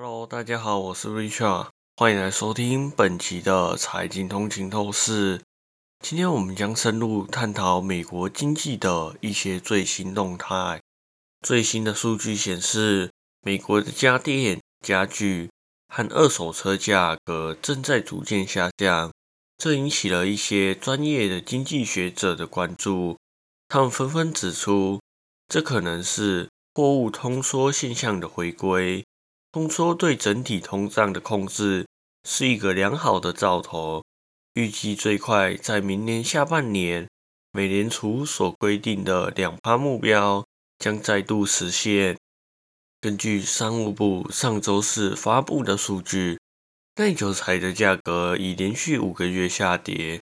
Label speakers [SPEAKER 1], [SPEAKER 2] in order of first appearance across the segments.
[SPEAKER 1] Hello，大家好，我是 Richard，欢迎来收听本期的财经通勤透视。今天我们将深入探讨美国经济的一些最新动态。最新的数据显示，美国的家电、家具和二手车价格正在逐渐下降，这引起了一些专业的经济学者的关注。他们纷纷指出，这可能是货物通缩现象的回归。通缩对整体通胀的控制是一个良好的兆头，预计最快在明年下半年，美联储所规定的两趴目标将再度实现。根据商务部上周四发布的数据，耐久材的价格已连续五个月下跌，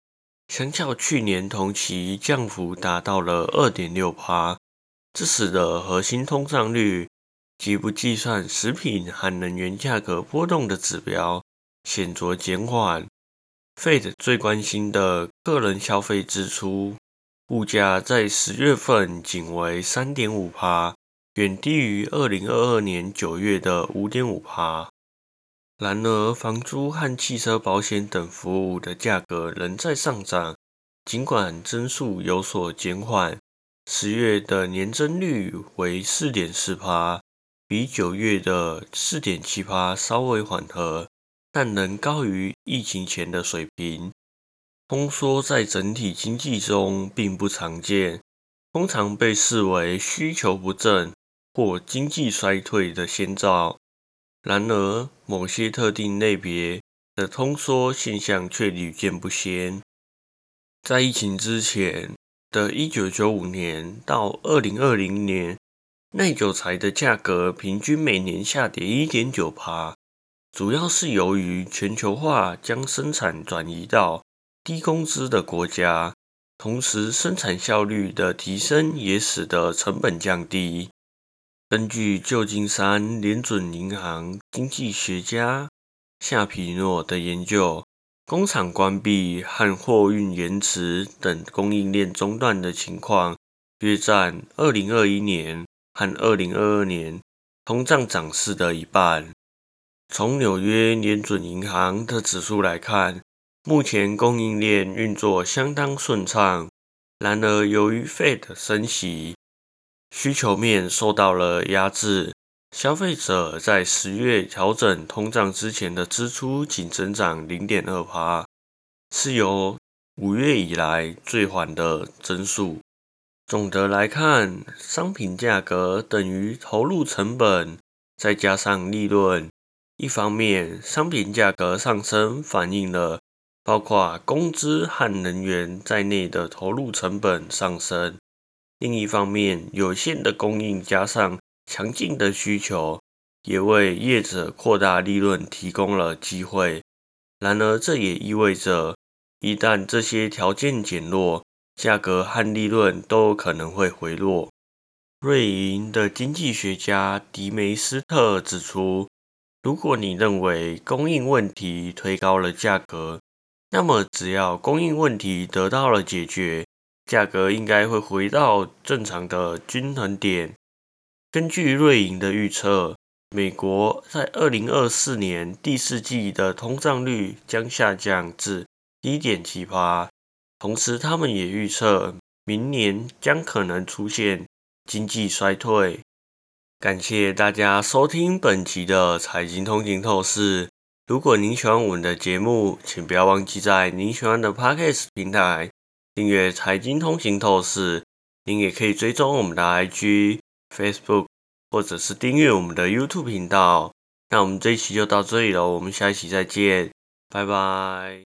[SPEAKER 1] 相较去年同期降幅达到了二点六趴，这使得核心通胀率。即不计算食品和能源价格波动的指标显著减缓。Fed 最关心的个人消费支出物价在十月份仅为三点五帕，远低于二零二二年九月的五点五帕。然而，房租和汽车保险等服务的价格仍在上涨，尽管增速有所减缓。十月的年增率为四点四。比九月的四点七八稍微缓和，但仍高于疫情前的水平。通缩在整体经济中并不常见，通常被视为需求不振或经济衰退的先兆。然而，某些特定类别的通缩现象却屡见不鲜。在疫情之前的一九九五年到二零二零年。耐久材的价格平均每年下跌一点九帕，主要是由于全球化将生产转移到低工资的国家，同时生产效率的提升也使得成本降低。根据旧金山联准银行经济学家夏皮诺的研究，工厂关闭和货运延迟等供应链中断的情况，约占二零二一年。和二零二二年通胀涨势的一半。从纽约联准银行的指数来看，目前供应链运作相当顺畅。然而，由于 Fed 升息，需求面受到了压制。消费者在十月调整通胀之前的支出仅增长零点二%，是由五月以来最缓的增速。总的来看，商品价格等于投入成本再加上利润。一方面，商品价格上升反映了包括工资和能源在内的投入成本上升；另一方面，有限的供应加上强劲的需求，也为业者扩大利润提供了机会。然而，这也意味着一旦这些条件减弱，价格和利润都可能会回落。瑞银的经济学家迪梅斯特指出，如果你认为供应问题推高了价格，那么只要供应问题得到了解决，价格应该会回到正常的均衡点。根据瑞银的预测，美国在二零二四年第四季的通胀率将下降至一点七八。同时，他们也预测明年将可能出现经济衰退。感谢大家收听本期的财经通勤透视。如果您喜欢我们的节目，请不要忘记在您喜欢的 Podcast 平台订阅财经通勤透视。您也可以追踪我们的 IG、Facebook，或者是订阅我们的 YouTube 频道。那我们这一期就到这里了，我们下一期再见，拜拜。